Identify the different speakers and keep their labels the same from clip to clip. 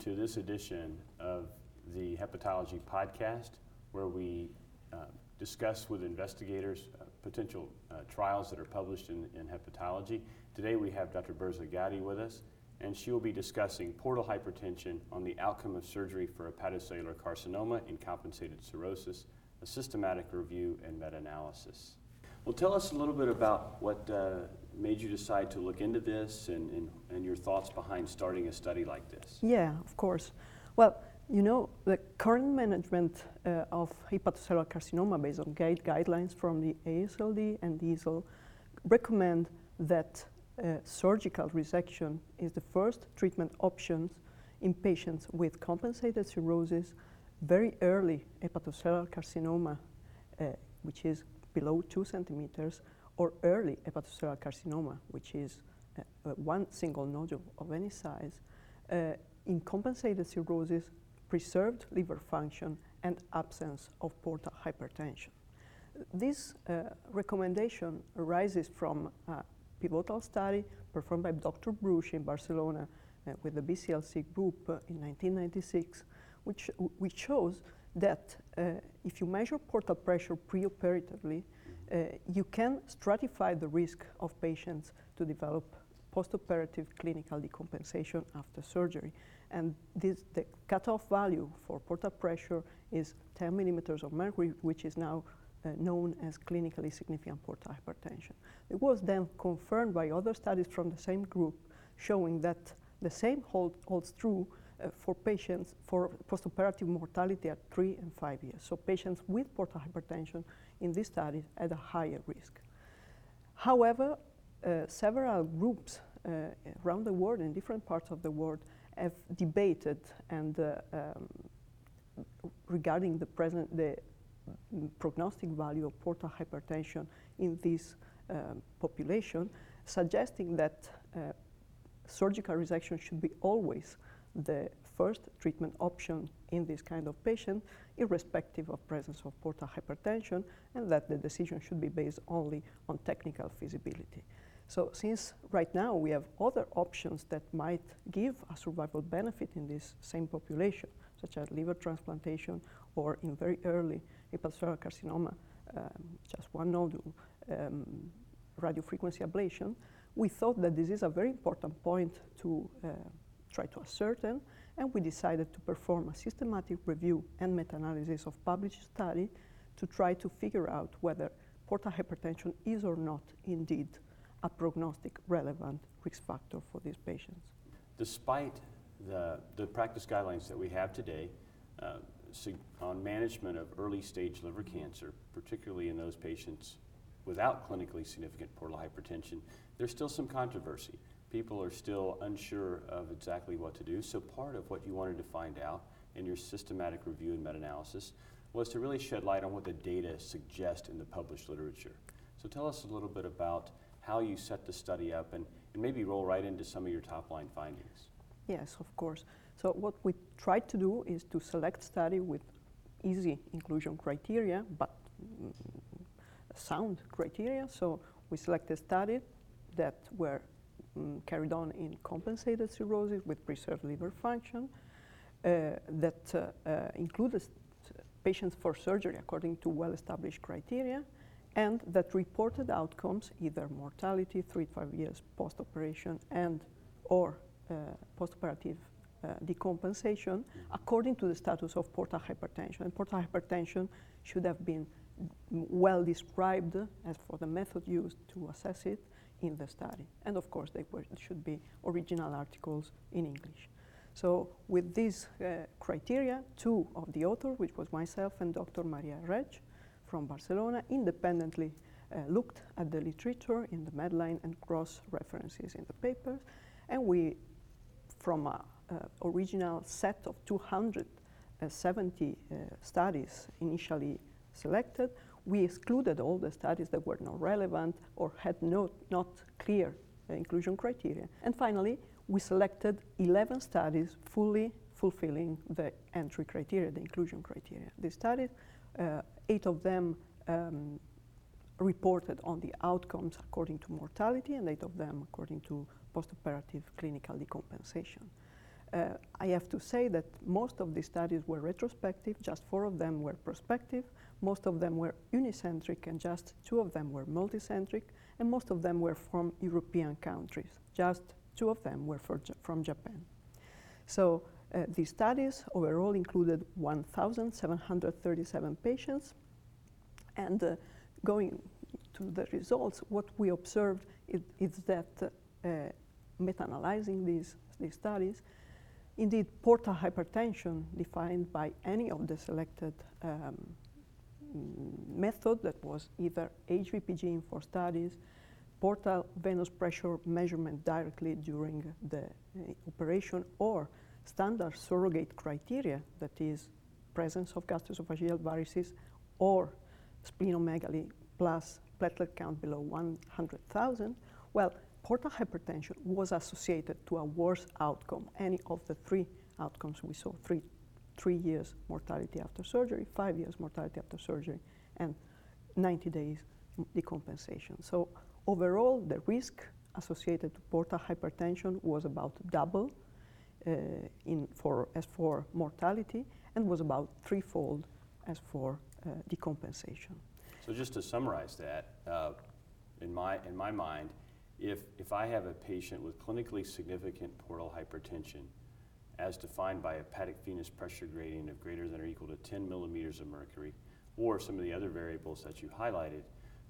Speaker 1: to this edition of the Hepatology Podcast, where we uh, discuss with investigators uh, potential uh, trials that are published in, in, hepatology. Today we have Dr. Berzigotti with us, and she will be discussing portal hypertension on the outcome of surgery for hepatocellular carcinoma in compensated cirrhosis, a systematic review and meta analysis. Well, tell us a little bit about what uh, made you decide to look into this and, and, and your thoughts behind starting a study like this.
Speaker 2: Yeah, of course. Well, you know, the current management uh, of hepatocellular carcinoma based on guide guidelines from the AASLD and EASL recommend that uh, surgical resection is the first treatment option in patients with compensated cirrhosis, very early hepatocellular carcinoma, uh, which is below two centimeters, or early hepatocellular carcinoma, which is uh, uh, one single nodule of any size, uh, in compensated cirrhosis, preserved liver function, and absence of portal hypertension. This uh, recommendation arises from a pivotal study performed by Dr. Bruix in Barcelona uh, with the BCLC group uh, in 1996, which, which shows that if you measure portal pressure preoperatively, you can stratify the risk of patients to develop postoperative clinical decompensation after surgery. And this, the cutoff value for portal pressure is 10 millimeters of mercury, which is now uh, known as clinically significant portal hypertension. It was then confirmed by other studies from the same group showing that the same hold, holds true uh, for patients for postoperative mortality at three and five years. So patients with portal hypertension in this study had a higher risk. However, uh, several groups uh, around the world, in different parts of the world, have debated and uh, um, regarding the present the prognostic value of portal hypertension in this um, population, suggesting that uh, surgical resection should be always the first treatment option in this kind of patient, irrespective of presence of portal hypertension, and that the decision should be based only on technical feasibility. So since right now we have other options that might give a survival benefit in this same population, such as liver transplantation or in very early hepatocellular carcinoma, um, just one nodule, um, radiofrequency ablation, we thought that this is a very important point to uh, try to ascertain and we decided to perform a systematic review and meta-analysis of published study to try to figure out whether portal hypertension is or not indeed a prognostic relevant risk factor for these patients.
Speaker 1: Despite the, the practice guidelines that we have today uh, on management of early stage liver cancer, particularly in those patients without clinically significant portal hypertension, there's still some controversy people are still unsure of exactly what to do. So part of what you wanted to find out in your systematic review and meta-analysis was to really shed light on what the data suggest in the published literature. So tell us a little bit about how you set the study up and, and maybe roll right into some of your top line findings.
Speaker 2: Yes, of course. So what we tried to do is to select study with easy inclusion criteria, but mm, sound criteria. So we selected studies that were um, carried on in compensated cirrhosis with preserved liver function uh, that uh, uh, included patients for surgery according to well-established criteria and that reported outcomes, either mortality, three to five years post-operation and or uh, post-operative uh, decompensation according to the status of portal hypertension. And portal hypertension should have been well described as for the method used to assess it in the study. And of course, they were, should be original articles in English. So with these uh, criteria, two of the authors, which was myself and Dr. Maria Reig from Barcelona, independently uh, looked at the literature in the Medline and cross references in the papers. And we, from an original set of 270 uh, studies initially selected, we excluded all the studies that were not relevant or had no, not clear uh, inclusion criteria. And finally, we selected 11 studies fully fulfilling the entry criteria, the inclusion criteria. These studies, uh, eight of them um, reported on the outcomes according to mortality, and eight of them according to postoperative clinical decompensation. uh, I have to say that most of these studies were retrospective, just four of them were prospective, most of them were unicentric, and just two of them were multicentric, and most of them were from European countries. Just two of them were from Japan. So uh, these studies overall included 1,737 patients, and uh, going to the results, what we observed is, is that uh, meta-analyzing these, these studies, indeed portal hypertension defined by any of the selected um, method that was either HVPG in four studies, portal venous pressure measurement directly during the uh, operation, or standard surrogate criteria, that is presence of gastroesophageal varices or splenomegaly plus platelet count below 100,000, well, portal hypertension was associated to a worse outcome, any of the three outcomes we saw, three, three years mortality after surgery, five years mortality after surgery, and 90 days decompensation. So overall, the risk associated to portal hypertension was about double uh, in for, as for mortality and was about threefold as for uh, decompensation.
Speaker 1: So just to summarize that, uh, in, my, in my mind, if, if I have a patient with clinically significant portal hypertension, as defined by a hepatic venous pressure gradient of greater than or equal to 10 millimeters of mercury, or some of the other variables that you highlighted,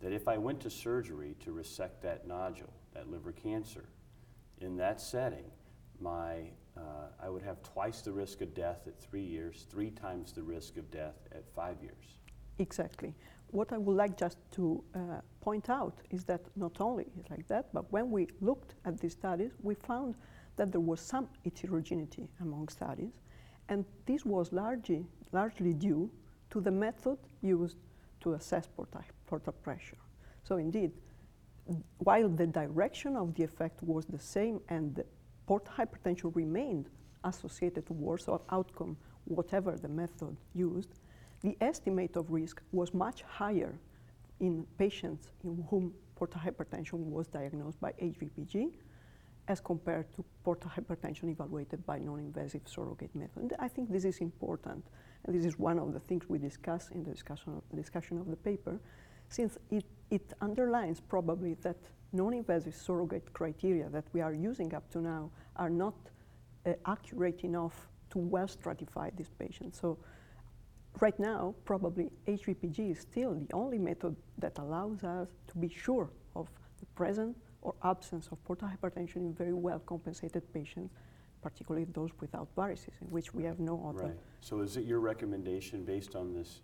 Speaker 1: that if I went to surgery to resect that nodule, that liver cancer, in that setting, my, uh, I would have twice the risk of death at three years, three times the risk of death at five years.
Speaker 2: Exactly. What I would like just to uh, point out is that not only is like that, but when we looked at these studies, we found that there was some heterogeneity among studies, and this was largely, largely due to the method used to assess portal, pressure. So indeed, while the direction of the effect was the same and the portal hypertension remained associated to worse outcome, whatever the method used, the estimate of risk was much higher in patients in whom portal hypertension was diagnosed by HVPG as compared to portal hypertension evaluated by non-invasive surrogate method. And I think this is important, and this is one of the things we discuss in the discussion, discussion of the paper, since it, it underlines probably that non-invasive surrogate criteria that we are using up to now are not uh, accurate enough to well stratify these patients. So right now, probably HVPG is still the only method that allows us to be sure of the presence or absence of portal hypertension in very well compensated patients, particularly those without varices, in which we have no other.
Speaker 1: Right. So is it your recommendation based on this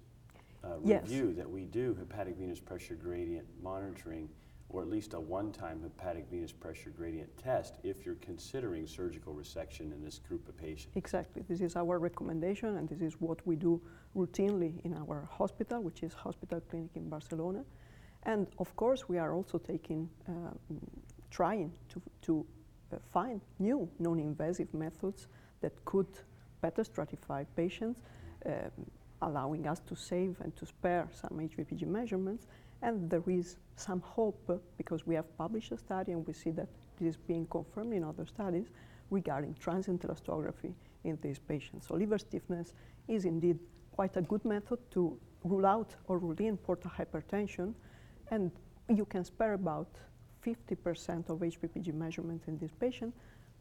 Speaker 1: uh,
Speaker 2: yes.
Speaker 1: review that we do hepatic venous pressure gradient monitoring or at least a one-time hepatic venous pressure gradient test if you're considering surgical resection in this group of patients.
Speaker 2: Exactly. This is our recommendation, and this is what we do routinely in our hospital, which is Hospital Clinic in Barcelona. And of course, we are also taking, uh, trying to, to uh, find new non-invasive methods that could better stratify patients, uh, allowing us to save and to spare some HVPG measurements and there is some hope because we have published a study and we see that this is being confirmed in other studies regarding transient elastography in these patients. So liver stiffness is indeed quite a good method to rule out or rule in portal hypertension, and you can spare about 50% of HVPG measurements in this patient.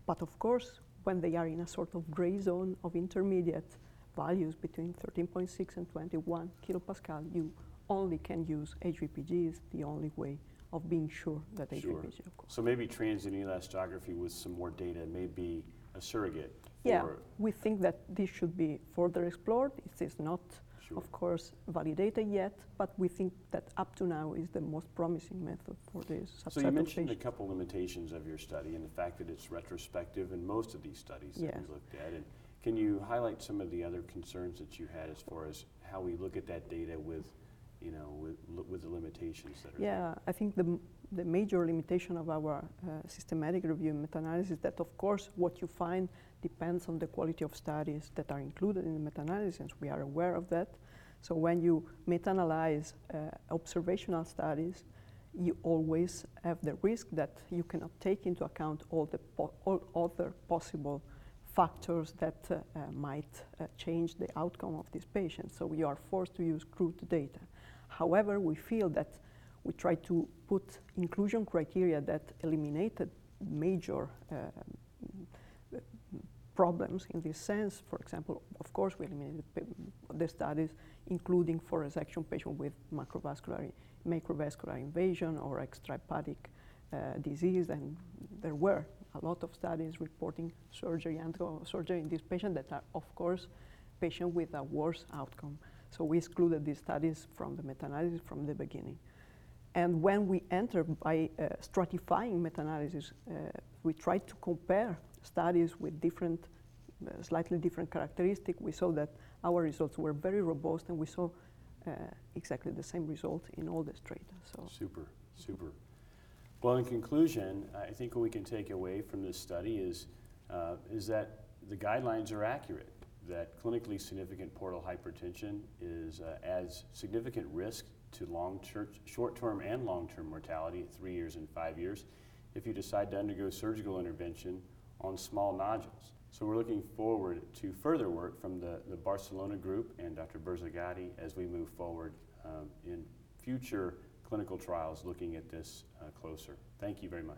Speaker 2: But of course, when they are in a sort of gray zone of intermediate values between 13.6 and 21 kilopascal, you only can use HVPG is the only way of being sure that
Speaker 1: sure.
Speaker 2: HVPG, of course.
Speaker 1: So maybe transient elastography with some more data may be a surrogate.
Speaker 2: Yeah, we think that this should be further explored. It is not, sure. of course, validated yet, but we think that up to now is the most promising method for this subset
Speaker 1: So you mentioned a couple limitations of your study and the fact that it's retrospective in most of these studies
Speaker 2: yes.
Speaker 1: that we looked at. And can you highlight some of the other concerns that you had as far as how we look at that data with you know, with, with the limitations that are
Speaker 2: Yeah,
Speaker 1: there.
Speaker 2: I think the, the major limitation of our uh, systematic review and meta-analysis is that, of course, what you find depends on the quality of studies that are included in the meta-analysis. We are aware of that. So when you meta-analyze uh, observational studies, you always have the risk that you cannot take into account all the po all other possible factors that uh, uh, might uh, change the outcome of this patient. So you are forced to use crude data. However, we feel that we try to put inclusion criteria that eliminated major uh, problems in this sense. For example, of course, we eliminated the studies, including for resection patient with macrovascular, macrovascular invasion or extrahepatic uh, disease, and there were a lot of studies reporting surgery and surgery in this patient that are, of course, patients with a worse outcome. So we excluded these studies from the meta-analysis from the beginning. And when we enter by uh, stratifying meta-analysis, uh, we tried to compare studies with different, uh, slightly different characteristics. We saw that our results were very robust, and we saw uh, exactly the same result in all the strata.
Speaker 1: So super, super. Well, in conclusion, I think what we can take away from this study is uh, is that the guidelines are accurate. That clinically significant portal hypertension is uh, adds significant risk to long short-term and long-term mortality at three years and five years if you decide to undergo surgical intervention on small nodules. So we're looking forward to further work from the, the Barcelona group and Dr. Berzigotti as we move forward um, in future clinical trials looking at this uh, closer. Thank you very much.